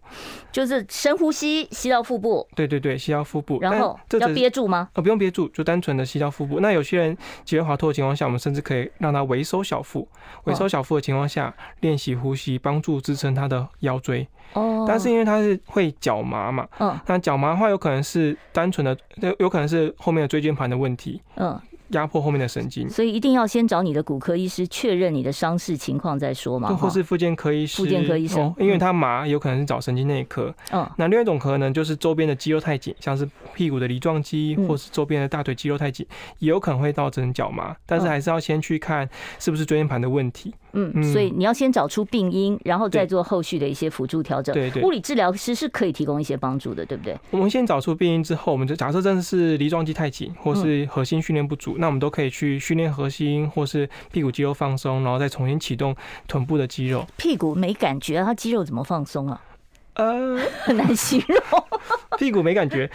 就是深呼吸吸到腹部。对对对，吸到腹部。然后要憋住吗？呃，不用憋住，就单纯的吸到腹部。那有些人脊椎滑脱的情况下，我们甚至可以让他微收小腹，微收小腹的情况下练习呼吸，帮助支撑他的腰椎。哦。但是因为他是会脚麻嘛，嗯，那脚麻的话有可能是单纯的，有可能是后面的椎间盘的问题。嗯。压迫后面的神经，所以一定要先找你的骨科医师确认你的伤势情况再说嘛，或是附件科医师。附件科医生，因为他麻，有可能是找神经内科。嗯，那另外一种可能就是周边的肌肉太紧，像是屁股的梨状肌，或是周边的大腿肌肉太紧，也有可能会造成脚麻。但是还是要先去看是不是椎间盘的问题。嗯，所以你要先找出病因，然后再做后续的一些辅助调整。对对，物理治疗师是可以提供一些帮助的，对不对？我们先找出病因之后，我们就假设真的是梨状肌太紧，或是核心训练不足，那我们都可以去训练核心，或是屁股肌肉放松，然后再重新启动臀部的肌肉。屁股没感觉，它肌肉怎么放松啊？呃，很难形容。屁股没感觉，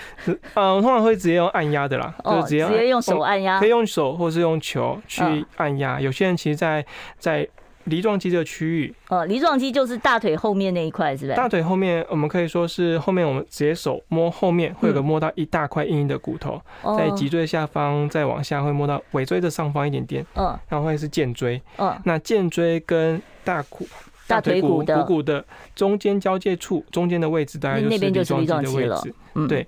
呃，我通常会直接用按压的啦，就直接直接用手按压，可以用手或是用球去按压。有些人其实，在在梨状肌这个区域，呃，梨状肌就是大腿后面那一块，是不是？大腿后面，我们可以说是后面，我们直接手摸后面，会有个摸到一大块硬硬的骨头，在脊椎下方，再往下会摸到尾椎的上方一点点，嗯，然后会是剑椎，嗯，那剑椎跟大骨、大腿骨、股骨的。中间交界处，中间的位置大概就是梨状肌的位置，嗯，对。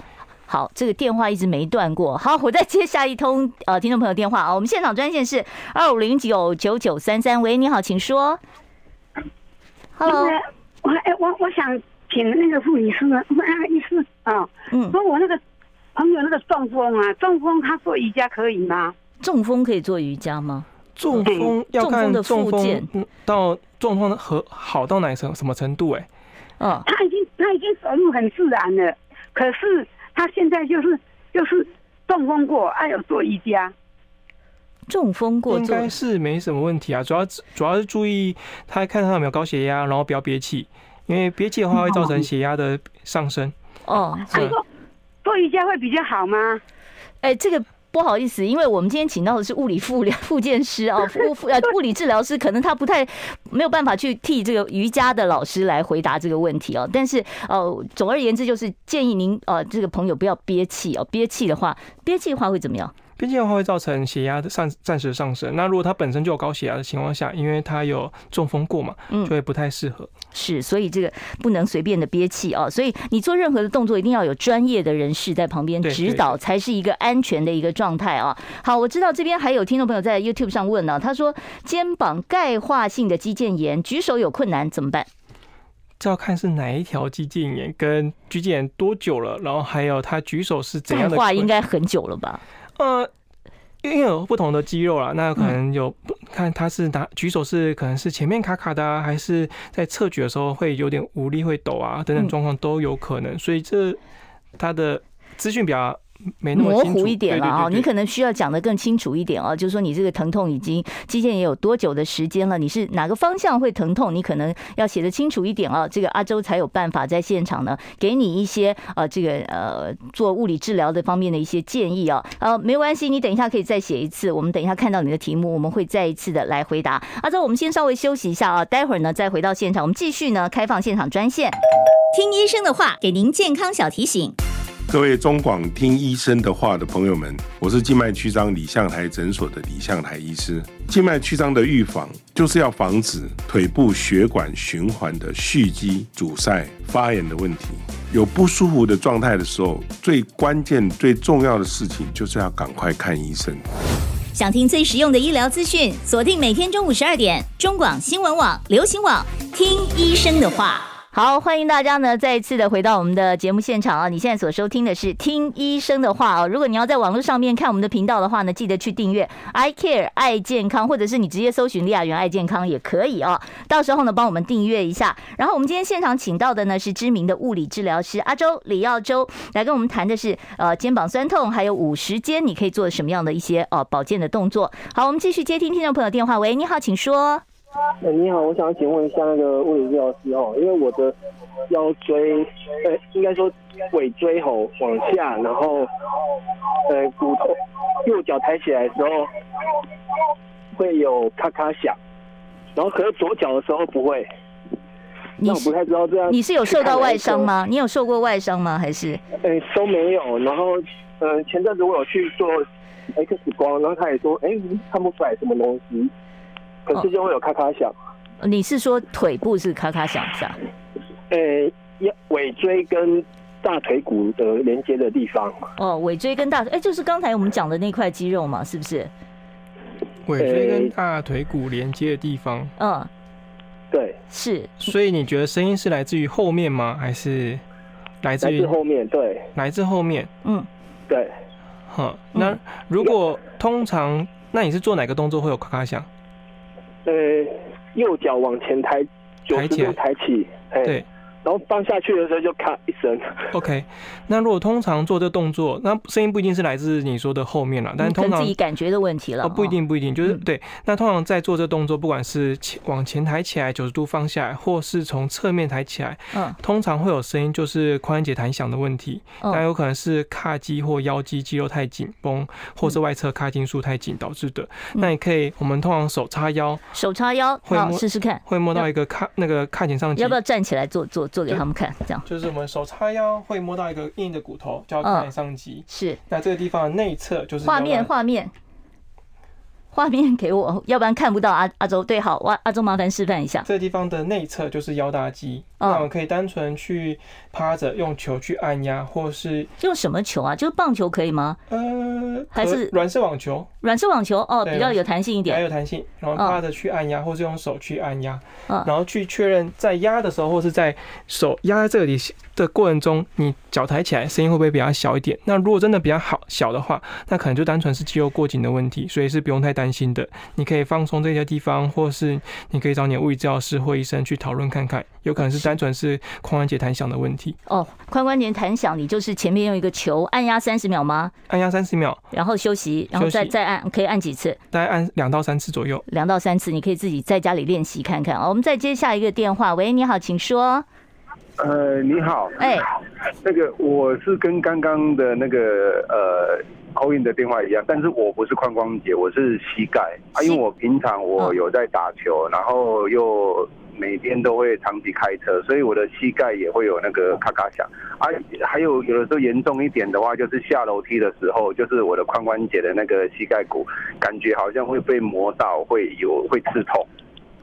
好，这个电话一直没断过。好，我再接下一通呃，听众朋友电话啊。我们现场专线是二五零九九九三三。喂，你好，请说。Hello，我哎，我我想请那个护理师呢，那个医师啊，嗯，说我那个朋友那个中风啊，中风他做瑜伽可以吗？中风可以做瑜伽吗？中风要看中风到中风的和好到哪什什么程度？哎，嗯，他已经他已经走路很自然了，可是。他现在就是就是中风过，还有做瑜伽。中风过应该是没什么问题啊，主要主要是注意他看他有没有高血压，然后不要憋气，因为憋气的话会造成血压的上升。哦，所以说做瑜伽会比较好吗？哎，这个。不好意思，因为我们今天请到的是物理复 复健师啊，物呃物理治疗师，可能他不太没有办法去替这个瑜伽的老师来回答这个问题哦。但是呃，总而言之，就是建议您呃这个朋友不要憋气哦，憋气的话，憋气的话会怎么样？憋气的话会造成血压的上暂时上升。那如果他本身就有高血压的情况下，因为他有中风过嘛，就会不太适合。是，所以这个不能随便的憋气啊。所以你做任何的动作，一定要有专业的人士在旁边指导，才是一个安全的一个状态啊。好，我知道这边还有听众朋友在 YouTube 上问呢，他说肩膀钙化性的肌腱炎，举手有困难怎么办？这要看是哪一条肌腱炎，跟肌腱炎多久了，然后还有他举手是怎样的。话应该很久了吧？呃，因为有不同的肌肉啦，那可能有看他是拿举手是可能是前面卡卡的啊，还是在侧举的时候会有点无力、会抖啊等等状况都有可能，所以这他的资讯比较。没那么模糊一点了啊，你可能需要讲的更清楚一点啊，就是说你这个疼痛已经肌腱也有多久的时间了？你是哪个方向会疼痛？你可能要写的清楚一点啊，这个阿周才有办法在现场呢给你一些呃这个呃做物理治疗的方面的一些建议啊。呃，没关系，你等一下可以再写一次，我们等一下看到你的题目，我们会再一次的来回答。阿周，我们先稍微休息一下啊，待会儿呢再回到现场，我们继续呢开放现场专线，听医生的话，给您健康小提醒。各位中广听医生的话的朋友们，我是静脉曲张李相台诊所的李相台医师。静脉曲张的预防就是要防止腿部血管循环的蓄积、阻塞、发炎的问题。有不舒服的状态的时候，最关键、最重要的事情就是要赶快看医生。想听最实用的医疗资讯，锁定每天中午十二点，中广新闻网、流行网，听医生的话。好，欢迎大家呢再一次的回到我们的节目现场啊！你现在所收听的是听医生的话哦。如果你要在网络上面看我们的频道的话呢，记得去订阅 I Care 爱健康，或者是你直接搜寻李雅媛爱健康也可以哦。到时候呢，帮我们订阅一下。然后我们今天现场请到的呢是知名的物理治疗师阿周李耀周，来跟我们谈的是呃肩膀酸痛还有五十肩，你可以做什么样的一些呃保健的动作。好，我们继续接听听众朋友电话。喂，你好，请说。哎，你好，我想请问一下那个物理治疗师哦，因为我的腰椎，呃，应该说尾椎吼往下，然后呃骨头右脚抬起来的时候会有咔咔响，然后可是左脚的时候不会。那我不太知道这样。你是有受到外伤吗？你有受过外伤吗？还是？哎，都没有。然后，呃，前阵子我有去做 X 光，然后他也说，哎，看不出来什么东西。可是就会有咔咔响。哦，你是说腿部是咔咔响是吧？呃，尾椎跟大腿骨的连接的地方。哦，尾椎跟大腿，哎，就是刚才我们讲的那块肌肉嘛，是不是？尾椎跟大腿骨连接的地方。嗯，对，是。所以你觉得声音是来自于后面吗？还是来自于后面？对，来自后面。嗯，对。好，那如果通常，那你是做哪个动作会有咔咔响？呃，右脚往前抬，九十度抬起，对。然后放下去的时候就咔一声。OK，那如果通常做这动作，那声音不一定是来自你说的后面了，但是通常自己感觉的问题了。哦，不一定不一定，就是对。那通常在做这动作，不管是前往前抬起来九十度放下来，或是从侧面抬起来，嗯，通常会有声音，就是髋关节弹响的问题。那有可能是髂肌或腰肌肌肉太紧绷，或是外侧髂胫束太紧导致的。那你可以，我们通常手叉腰，手叉腰，好试试看，会摸到一个髂那个髂前上棘。要不要站起来做做？做给他们看，这样。就是我们手叉腰会摸到一个硬的骨头，叫髂前上肌。是，那这个地方的内侧就是画面，画面，画面给我，要不然看不到阿阿周。对，好，阿阿周麻烦示范一下。这个地方的内侧就是腰大肌。那我们可以单纯去趴着用球去按压，或是用什么球啊？就是棒球可以吗？呃，还是软式网球？软式网球哦，比较有弹性一点，还有弹性。然后趴着去按压，或是用手去按压，然后去确认在压的时候，或是在手压在这里的过程中，你脚抬起来声音会不会比较小一点？那如果真的比较好小的话，那可能就单纯是肌肉过紧的问题，所以是不用太担心的。你可以放松这些地方，或是你可以找你的物理治疗师或医生去讨论看看，有可能是单纯是髋关节弹响的问题哦。髋关节弹响，你就是前面用一个球按压三十秒吗？按压三十秒，然后休息，然后再再按，可以按几次？大概按两到三次左右。两到三次，你可以自己在家里练习看看。哦我们再接下一个电话。喂，你好，请说。呃，你好。哎，那个我是跟刚刚的那个呃 call in 的电话一样，但是我不是髋关节，我是膝盖啊，因为我平常我有在打球，然后又。每天都会长期开车，所以我的膝盖也会有那个咔咔响啊。还有有的时候严重一点的话，就是下楼梯的时候，就是我的髋关节的那个膝盖骨，感觉好像会被磨到，会有会刺痛。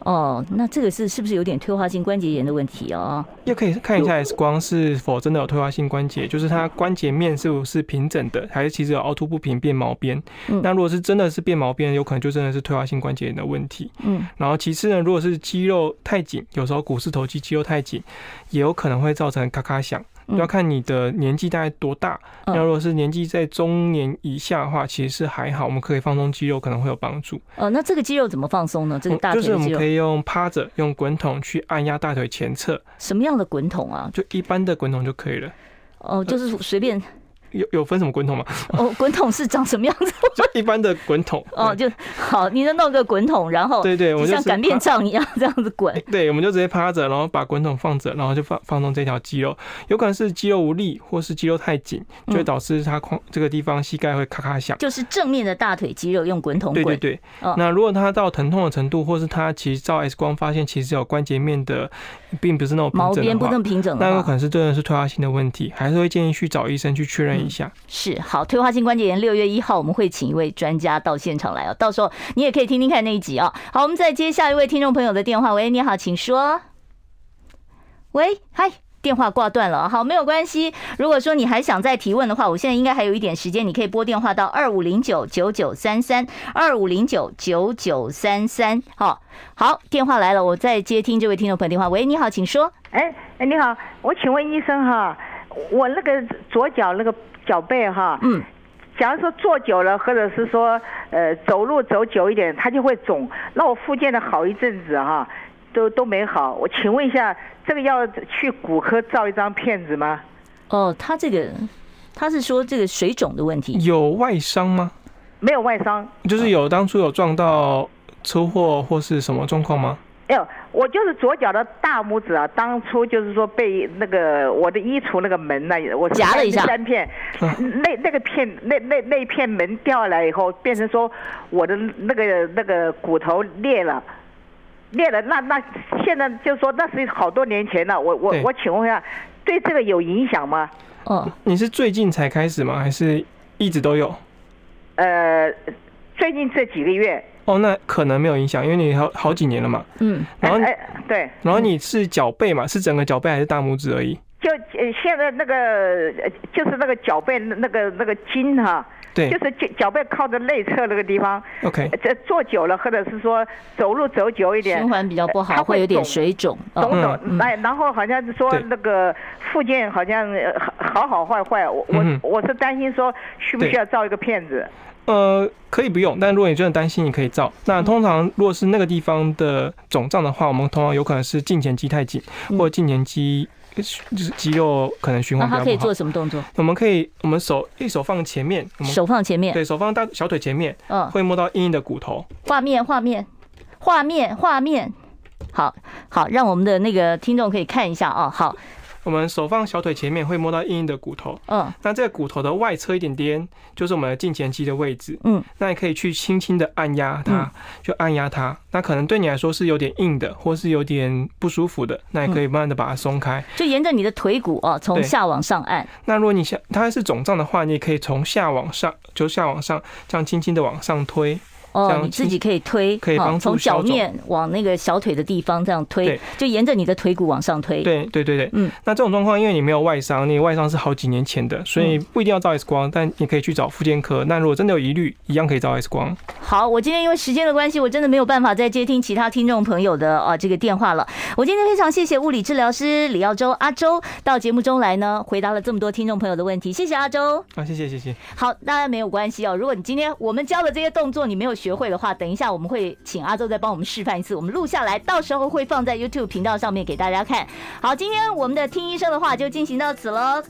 哦，那这个是是不是有点退化性关节炎的问题哦？又可以看一下 X 光是否真的有退化性关节，就是它关节面是不是平整的，还是其实有凹凸不平变毛边？嗯，那如果是真的是变毛边，有可能就真的是退化性关节炎的问题。嗯，然后其次呢，如果是肌肉太紧，有时候股四头肌肌肉太紧，也有可能会造成咔咔响。要看你的年纪大概多大，那、嗯、如果是年纪在中年以下的话，其实是还好，我们可以放松肌肉，可能会有帮助。呃，那这个肌肉怎么放松呢？这个大腿就是我们可以用趴着，用滚筒去按压大腿前侧。什么样的滚筒啊？就一般的滚筒就可以了。哦，就是随便。有有分什么滚筒吗？哦，滚筒是长什么样子？就一般的滚筒。哦，就好，你就弄个滚筒，然后对对，我就像擀面杖一样这样子滚。对，我们就直接趴着，然后把滚筒放着，然后就放放松这条肌肉。有可能是肌肉无力，或是肌肉太紧，就会导致它髋这个地方膝盖会咔咔响。就是正面的大腿肌肉用滚筒滚。对对对。那如果它到疼痛的程度，或是它其实照 X 光发现其实有关节面的，并不是那种毛边不那么平整，那有可能是真的是退化性的问题，还是会建议去找医生去确认一下。是。好，退化性关节炎，六月一号我们会请一位专家到现场来哦，到时候你也可以听听看那一集哦。好，我们再接下一位听众朋友的电话。喂，你好，请说。喂，嗨，电话挂断了。好，没有关系。如果说你还想再提问的话，我现在应该还有一点时间，你可以拨电话到二五零九九九三三二五零九九九三三。好，好，电话来了，我再接听这位听众朋友电话。喂，你好，请说。哎哎，你好，我请问医生哈，我那个左脚那个脚背哈，嗯，假如说坐久了，或者是说呃走路走久一点，它就会肿。那我复健了好一阵子哈，都都没好。我请问一下，这个要去骨科照一张片子吗？哦，他这个他是说这个水肿的问题，有外伤吗？没有外伤，就是有当初有撞到车祸或是什么状况吗？哎呦，我就是左脚的大拇指啊，当初就是说被那个我的衣橱那个门呢，我夹了一下三片，那那个片那那那片门掉下来以后，变成说我的那个那个骨头裂了，裂了。那那现在就是说那是好多年前了，我我我请问一下，对这个有影响吗？哦，你是最近才开始吗？还是一直都有？呃，最近这几个月。哦，那可能没有影响，因为你好好几年了嘛。嗯，然后哎，对，然后你是脚背嘛？是整个脚背还是大拇指而已？就呃，现在那个就是那个脚背那个那个筋哈，对，就是脚脚背靠着内侧那个地方。OK，这坐久了，或者是说走路走久一点，循环比较不好，它会有点水肿，肿肿。哎，然后好像是说那个附件好像好好坏坏，我我我是担心说需不需要照一个片子。呃，可以不用，但如果你真的担心，你可以照。那通常如果是那个地方的肿胀的话，我们通常有可能是胫前肌太紧，或者胫前肌就是肌肉可能循环比较不好。那他可以做什么动作？我们可以，我们手一手放前面，我们手放前面，对手放大小腿前面，嗯，会摸到硬硬的骨头。画面，画面，画面，画面，好好，让我们的那个听众可以看一下哦。好。我们手放小腿前面会摸到硬硬的骨头，嗯，那这个骨头的外侧一点点就是我们的胫前肌的位置，嗯，那你可以去轻轻的按压它，就按压它，那可能对你来说是有点硬的，或是有点不舒服的，那你可以慢慢的把它松开，就沿着你的腿骨哦，从下往上按。那如果你想它是肿胀的话，你也可以从下往上，就下往上这样轻轻的往上推。哦，你自己可以推，可以帮助从脚面往那个小腿的地方这样推，就沿着你的腿骨往上推。对对对对，嗯。那这种状况，因为你没有外伤，你外伤是好几年前的，所以不一定要照 X 光，但你可以去找复健科。那如果真的有疑虑，一样可以照 X 光。好，我今天因为时间的关系，我真的没有办法再接听其他听众朋友的啊这个电话了。我今天非常谢谢物理治疗师李耀洲阿周到节目中来呢，回答了这么多听众朋友的问题。谢谢阿周。啊，谢谢谢谢。好，当然没有关系哦。如果你今天我们教的这些动作你没有学学会的话，等一下。我们会请阿周再帮我们示范一次，我们录下来，到时候会放在 YouTube 频道上面给大家看。好，今天我们的听医生的话就进行到此了。